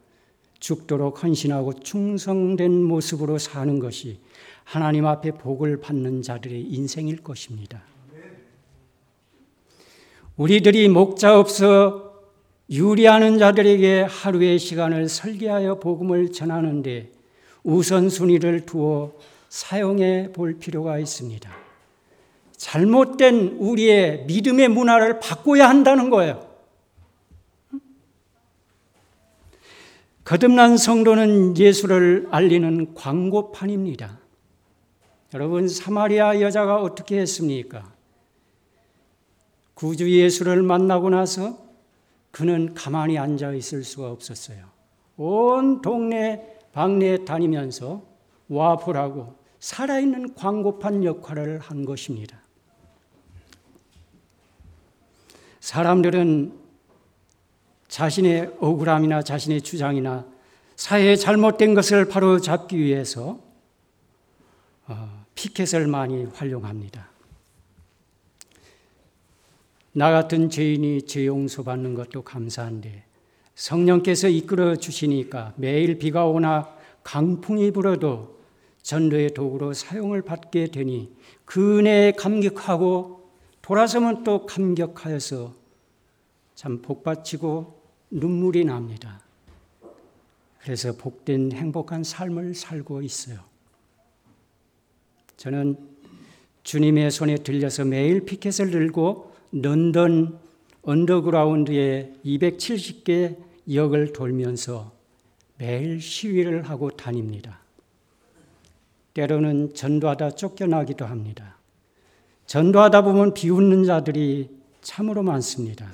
죽도록 헌신하고 충성된 모습으로 사는 것이 하나님 앞에 복을 받는 자들의 인생일 것입니다. 우리들이 목자 없어 유리하는 자들에게 하루의 시간을 설계하여 복음을 전하는데 우선순위를 두어 사용해 볼 필요가 있습니다. 잘못된 우리의 믿음의 문화를 바꿔야 한다는 거예요. 거듭난 성도는 예수를 알리는 광고판입니다. 여러분, 사마리아 여자가 어떻게 했습니까? 구주 예수를 만나고 나서 그는 가만히 앉아 있을 수가 없었어요. 온 동네 방네 다니면서 와보라고 살아있는 광고판 역할을 한 것입니다. 사람들은 자신의 억울함이나 자신의 주장이나 사회에 잘못된 것을 바로 잡기 위해서 어, 피켓을 많이 활용합니다. 나 같은 죄인이 죄 용서받는 것도 감사한데 성령께서 이끌어 주시니까 매일 비가 오나 강풍이 불어도 전도의 도구로 사용을 받게 되니 그 은혜에 감격하고 돌아서면 또 감격하여서 참 복받치고 눈물이 납니다. 그래서 복된 행복한 삶을 살고 있어요. 저는 주님의 손에 들려서 매일 피켓을 들고 런던 언더그라운드에 270개 역을 돌면서 매일 시위를 하고 다닙니다. 때로는 전도하다 쫓겨나기도 합니다. 전도하다 보면 비웃는 자들이 참으로 많습니다.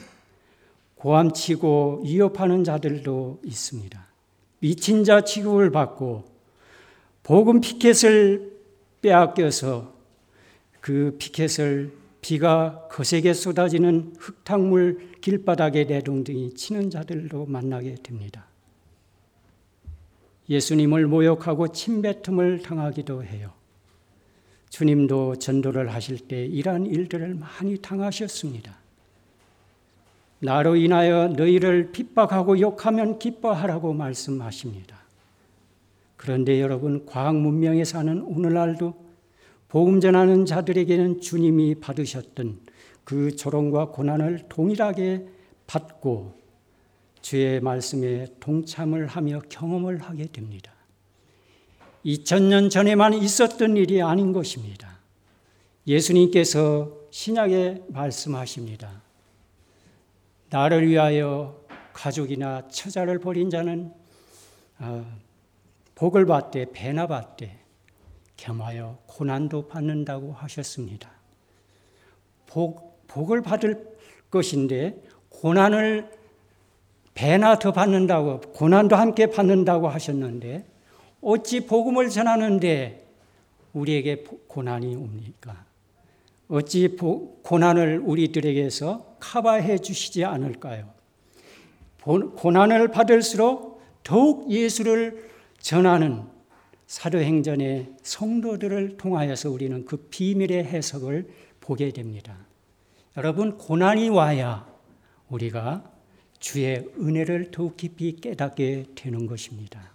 고함치고 위협하는 자들도 있습니다. 미친 자 취급을 받고 복음 피켓을 빼앗겨서 그 피켓을 비가 거세게 쏟아지는 흙탕물 길바닥에 내동댕이 치는 자들도 만나게 됩니다. 예수님을 모욕하고 침뱉음을 당하기도 해요. 주님도 전도를 하실 때 이러한 일들을 많이 당하셨습니다. 나로 인하여 너희를 핍박하고 욕하면 기뻐하라고 말씀하십니다. 그런데 여러분, 과학 문명에 사는 오늘날도 복음 전하는 자들에게는 주님이 받으셨던 그 조롱과 고난을 동일하게 받고 주의 말씀에 동참을 하며 경험을 하게 됩니다. 2000년 전에만 있었던 일이 아닌 것입니다. 예수님께서 신약에 말씀하십니다. 나를 위하여 가족이나 처자를 버린 자는 어, 복을 받되 배나 받되 겸하여 고난도 받는다고 하셨습니다. 복, 복을 받을 것인데 고난을 배나 더 받는다고 고난도 함께 받는다고 하셨는데 어찌 복음을 전하는데 우리에게 고난이 옵니까? 어찌 고난을 우리들에게서 커버해 주시지 않을까요? 고난을 받을수록 더욱 예수를 전하는 사도행전의 성도들을 통하여서 우리는 그 비밀의 해석을 보게 됩니다. 여러분, 고난이 와야 우리가 주의 은혜를 더욱 깊이 깨닫게 되는 것입니다.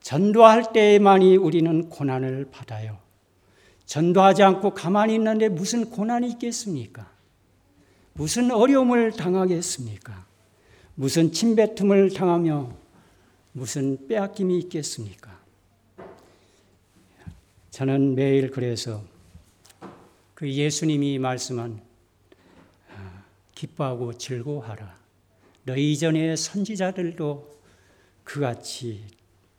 전도할 때에만이 우리는 고난을 받아요. 전도하지 않고 가만히 있는데 무슨 고난이 있겠습니까? 무슨 어려움을 당하겠습니까? 무슨 침뱉음을 당하며 무슨 빼앗김이 있겠습니까? 저는 매일 그래서 그 예수님이 말씀한 아, 기뻐하고 즐거워하라. 너희 이전의 선지자들도 그같이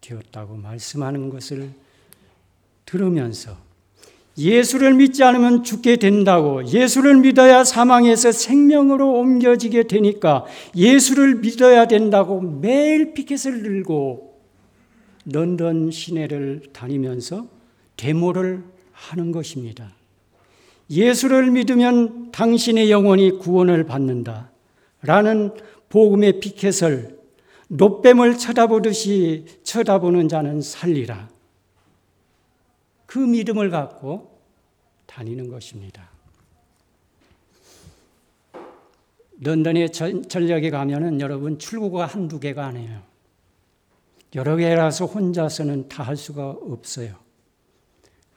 되었다고 말씀하는 것을 들으면서 예수를 믿지 않으면 죽게 된다고 예수를 믿어야 사망에서 생명으로 옮겨지게 되니까 예수를 믿어야 된다고 매일 피켓을 들고 런던 시내를 다니면서 데모를 하는 것입니다. 예수를 믿으면 당신의 영혼이 구원을 받는다. 라는 복음의 피켓을 노뱀을 쳐다보듯이 쳐다보는 자는 살리라. 그 믿음을 갖고 다니는 것입니다. 런던의 전력에 가면은 여러분 출구가 한두 개가 아니에요. 여러 개라서 혼자서는 다 할 수가 없어요.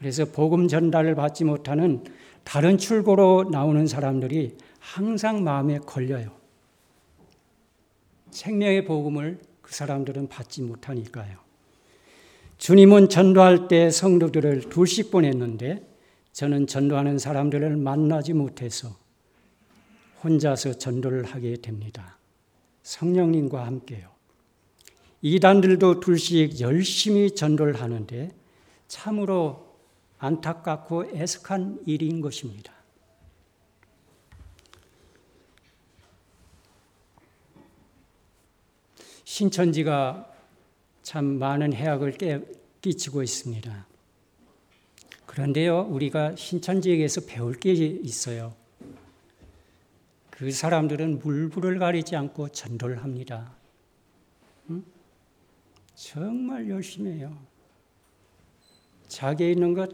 그래서 복음 전달을 받지 못하는 다른 출구로 나오는 사람들이 항상 마음에 걸려요. 생명의 복음을 그 사람들은 받지 못하니까요. 주님은 전도할 때 성도들을 둘씩 보냈는데 저는 전도하는 사람들을 만나지 못해서 혼자서 전도를 하게 됩니다. 성령님과 함께요. 이단들도 둘씩 열심히 전도를 하는데 참으로 안타깝고 애석한 일인 것입니다. 신천지가 참 많은 해악을 끼치고 있습니다. 그런데요, 우리가 신천지에게서 배울 게 있어요. 그 사람들은 물불을 가리지 않고 전도를 합니다. 응? 정말 열심히 해요. 자기에 있는 거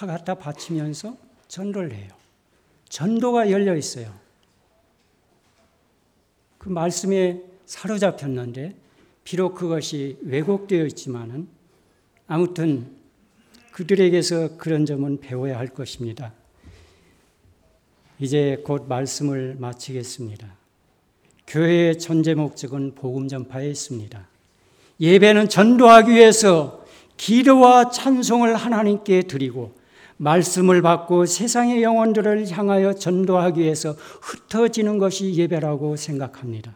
다 갖다 바치면서 전도를 해요. 전도가 열려 있어요. 그 말씀에 사로잡혔는데 비록 그것이 왜곡되어 있지만은 아무튼 그들에게서 그런 점은 배워야 할 것입니다. 이제 곧 말씀을 마치겠습니다. 교회의 전제 목적은 복음 전파에 있습니다. 예배는 전도하기 위해서 기도와 찬송을 하나님께 드리고 말씀을 받고 세상의 영혼들을 향하여 전도하기 위해서 흩어지는 것이 예배라고 생각합니다.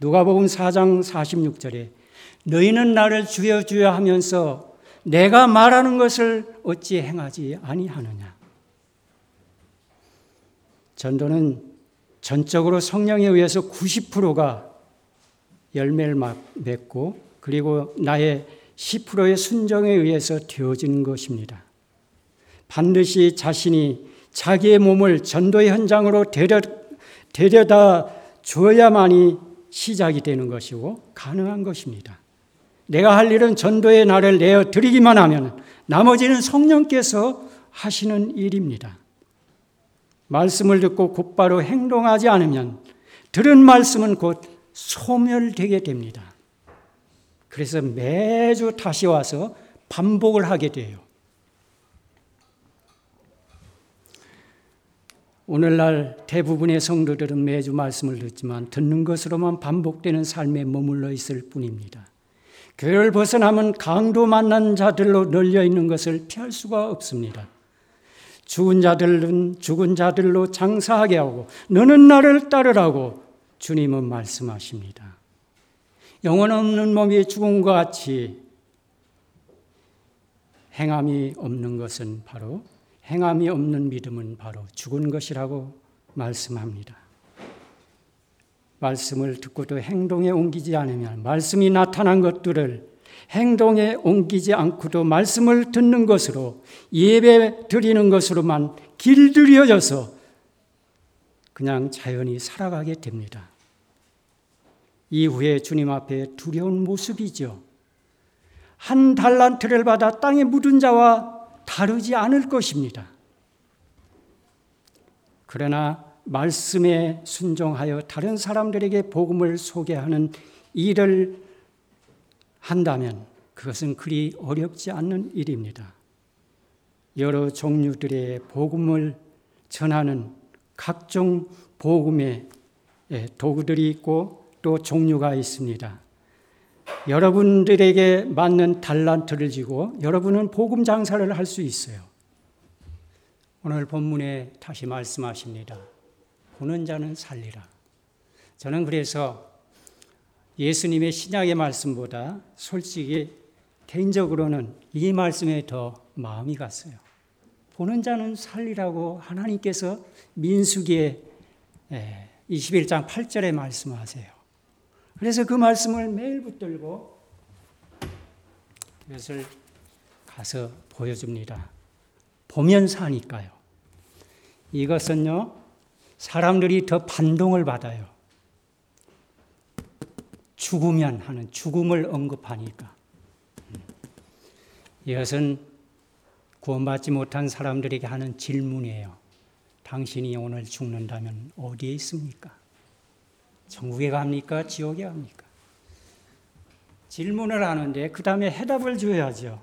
누가복음 4장 46절에 너희는 나를 주여 주여 하면서 내가 말하는 것을 어찌 행하지 아니하느냐. 전도는 전적으로 성령에 의해서 90%가 열매를 맺고 그리고 나의 10%의 순정에 의해서 되어지는 것입니다. 반드시 자신이 자기의 몸을 전도의 현장으로 데려, 데려다 줘야만이 시작이 되는 것이고 가능한 것입니다. 내가 할 일은 전도의 날을 내어 드리기만 하면 나머지는 성령께서 하시는 일입니다. 말씀을 듣고 곧바로 행동하지 않으면 들은 말씀은 곧 소멸되게 됩니다. 그래서 매주 다시 와서 반복을 하게 돼요. 오늘날 대부분의 성도들은 매주 말씀을 듣지만 듣는 것으로만 반복되는 삶에 머물러 있을 뿐입니다. 교회를 벗어나면 강도 만난 자들로 널려 있는 것을 피할 수가 없습니다. 죽은 자들은 죽은 자들로 장사하게 하고 너는 나를 따르라고 주님은 말씀하십니다. 영혼 없는 몸이 죽은 것 같이 행함이 없는 것은 바로 행함이 없는 믿음은 바로 죽은 것이라고 말씀합니다. 말씀을 듣고도 행동에 옮기지 않으면 말씀이 나타난 것들을 행동에 옮기지 않고도 말씀을 듣는 것으로 예배 드리는 것으로만 길들여져서 그냥 자연히 살아가게 됩니다. 이후에 주님 앞에 두려운 모습이죠. 한 달란트를 받아 땅에 묻은 자와 다르지 않을 것입니다. 그러나 말씀에 순종하여 다른 사람들에게 복음을 소개하는 일을 한다면 그것은 그리 어렵지 않는 일입니다. 여러 종류들의 복음을 전하는 각종 복음의 도구들이 있고 또 종류가 있습니다. 여러분들에게 맞는 달란트를 지고 여러분은 복음 장사를 할 수 있어요. 오늘 본문에 다시 말씀하십니다. 보는 자는 살리라. 저는 그래서 예수님의 신약의 말씀보다 솔직히 개인적으로는 이 말씀에 더 마음이 갔어요. 보는 자는 살리라고 하나님께서 민수기에 21장 8절에 말씀하세요. 그래서 그 말씀을 매일 붙들고 그것을 가서 보여줍니다. 보면 사니까요. 이것은요, 사람들이 더 반동을 받아요. 죽으면 하는 죽음을 언급하니까. 이것은 구원받지 못한 사람들에게 하는 질문이에요. 당신이 오늘 죽는다면 어디에 있습니까? 천국에 갑니까? 지옥에 갑니까? 질문을 하는데 그 다음에 해답을 줘야죠.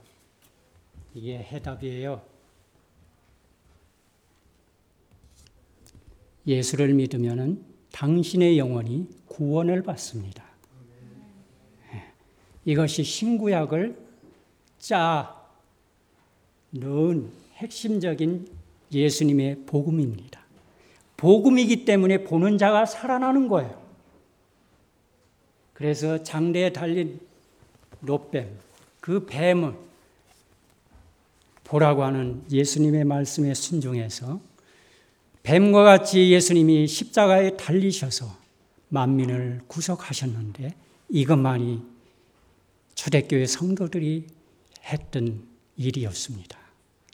이게 해답이에요. 예수를 믿으면 당신의 영혼이 구원을 받습니다. 예. 이것이 신구약을 짜 넣은 핵심적인 예수님의 복음입니다. 복음이기 때문에 보는 자가 살아나는 거예요. 그래서 장대에 달린 롯뱀, 그 뱀을 보라고 하는 예수님의 말씀에 순종해서 뱀과 같이 예수님이 십자가에 달리셔서 만민을 구속하셨는데 이것만이 초대교회 성도들이 했던 일이었습니다.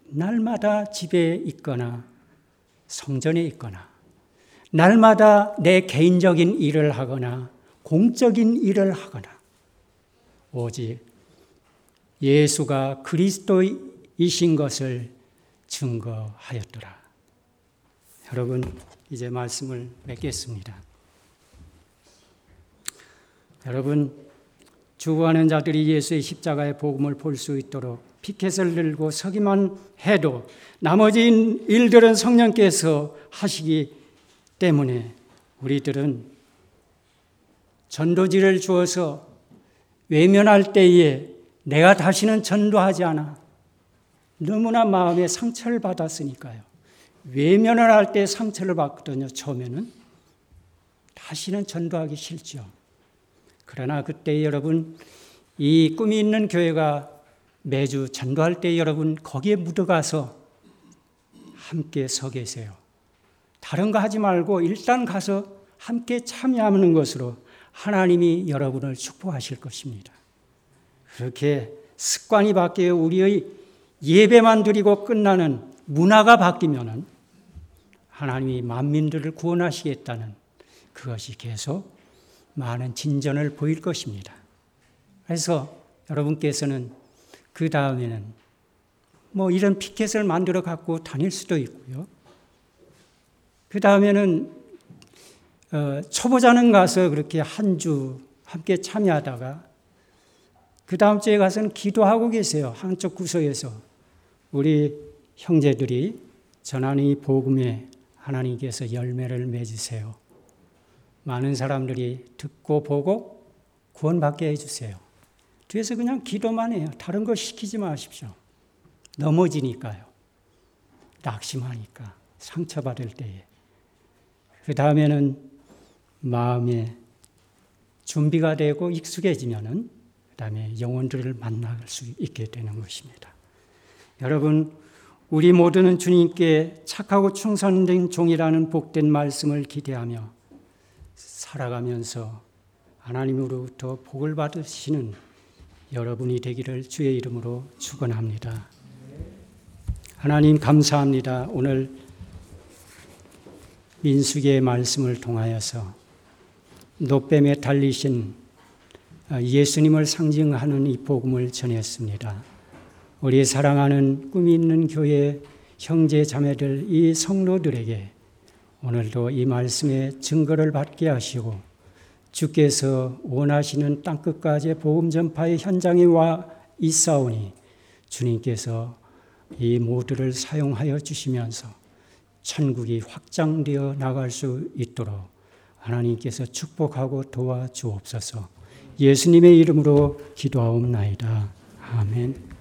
날마다 집에 있거나 성전에 있거나 날마다 내 개인적인 일을 하거나 공적인 일을 하거나 오직 예수가 그리스도이신 것을 증거하였더라. 여러분, 이제 말씀을 맺겠습니다. 여러분, 죽어가는 자들이 예수의 십자가의 복음을 볼 수 있도록 피켓을 들고 서기만 해도 나머지 일들은 성령께서 하시기 때문에 우리들은 전도지를 주어서 외면할 때에 내가 다시는 전도하지 않아. 너무나 마음에 상처를 받았으니까요. 외면을 할 때 상처를 받거든요, 처음에는. 다시는 전도하기 싫죠. 그러나 그때 여러분 이 꿈이 있는 교회가 매주 전도할 때 여러분 거기에 묻어가서 함께 서 계세요. 다른 거 하지 말고 일단 가서 함께 참여하는 것으로 하나님이 여러분을 축복하실 것입니다. 그렇게 습관이 바뀌어 우리의 예배만 드리고 끝나는 문화가 바뀌면은 하나님이 만민들을 구원하시겠다는 그것이 계속 많은 진전을 보일 것입니다. 그래서 여러분께서는 그 다음에는 뭐 이런 피켓을 만들어 갖고 다닐 수도 있고요. 그 다음에는 어, 초보자는 가서 그렇게 한 주 함께 참여하다가 그 다음 주에 가서는 기도하고 계세요. 한쪽 구석에서 우리 형제들이 전하는 이 복음에 하나님께서 열매를 맺으세요. 많은 사람들이 듣고 보고 구원받게 해주세요. 뒤에서 그냥 기도만 해요. 다른 거 시키지 마십시오. 넘어지니까요. 낙심하니까. 상처받을 때에. 그 다음에는 마음에 준비가 되고 익숙해지면은 그 다음에 영혼들을 만날 수 있게 되는 것입니다. 여러분, 우리 모두는 주님께 착하고 충성된 종이라는 복된 말씀을 기대하며 살아가면서 하나님으로부터 복을 받으시는 여러분이 되기를 주의 이름으로 축원합니다. 하나님 감사합니다. 오늘 민수기의 말씀을 통하여서 노뱀에 달리신 예수님을 상징하는 이 복음을 전했습니다. 우리 사랑하는 꿈이 있는 교회 형제 자매들 이 성도들에게 오늘도 이 말씀의 증거를 받게 하시고 주께서 원하시는 땅 끝까지 복음 전파의 현장에 와 있사오니 주님께서 이 모두를 사용하여 주시면서 천국이 확장되어 나갈 수 있도록 하나님께서 축복하고 도와 주옵소서. 예수님의 이름으로 기도하옵나이다. 아멘.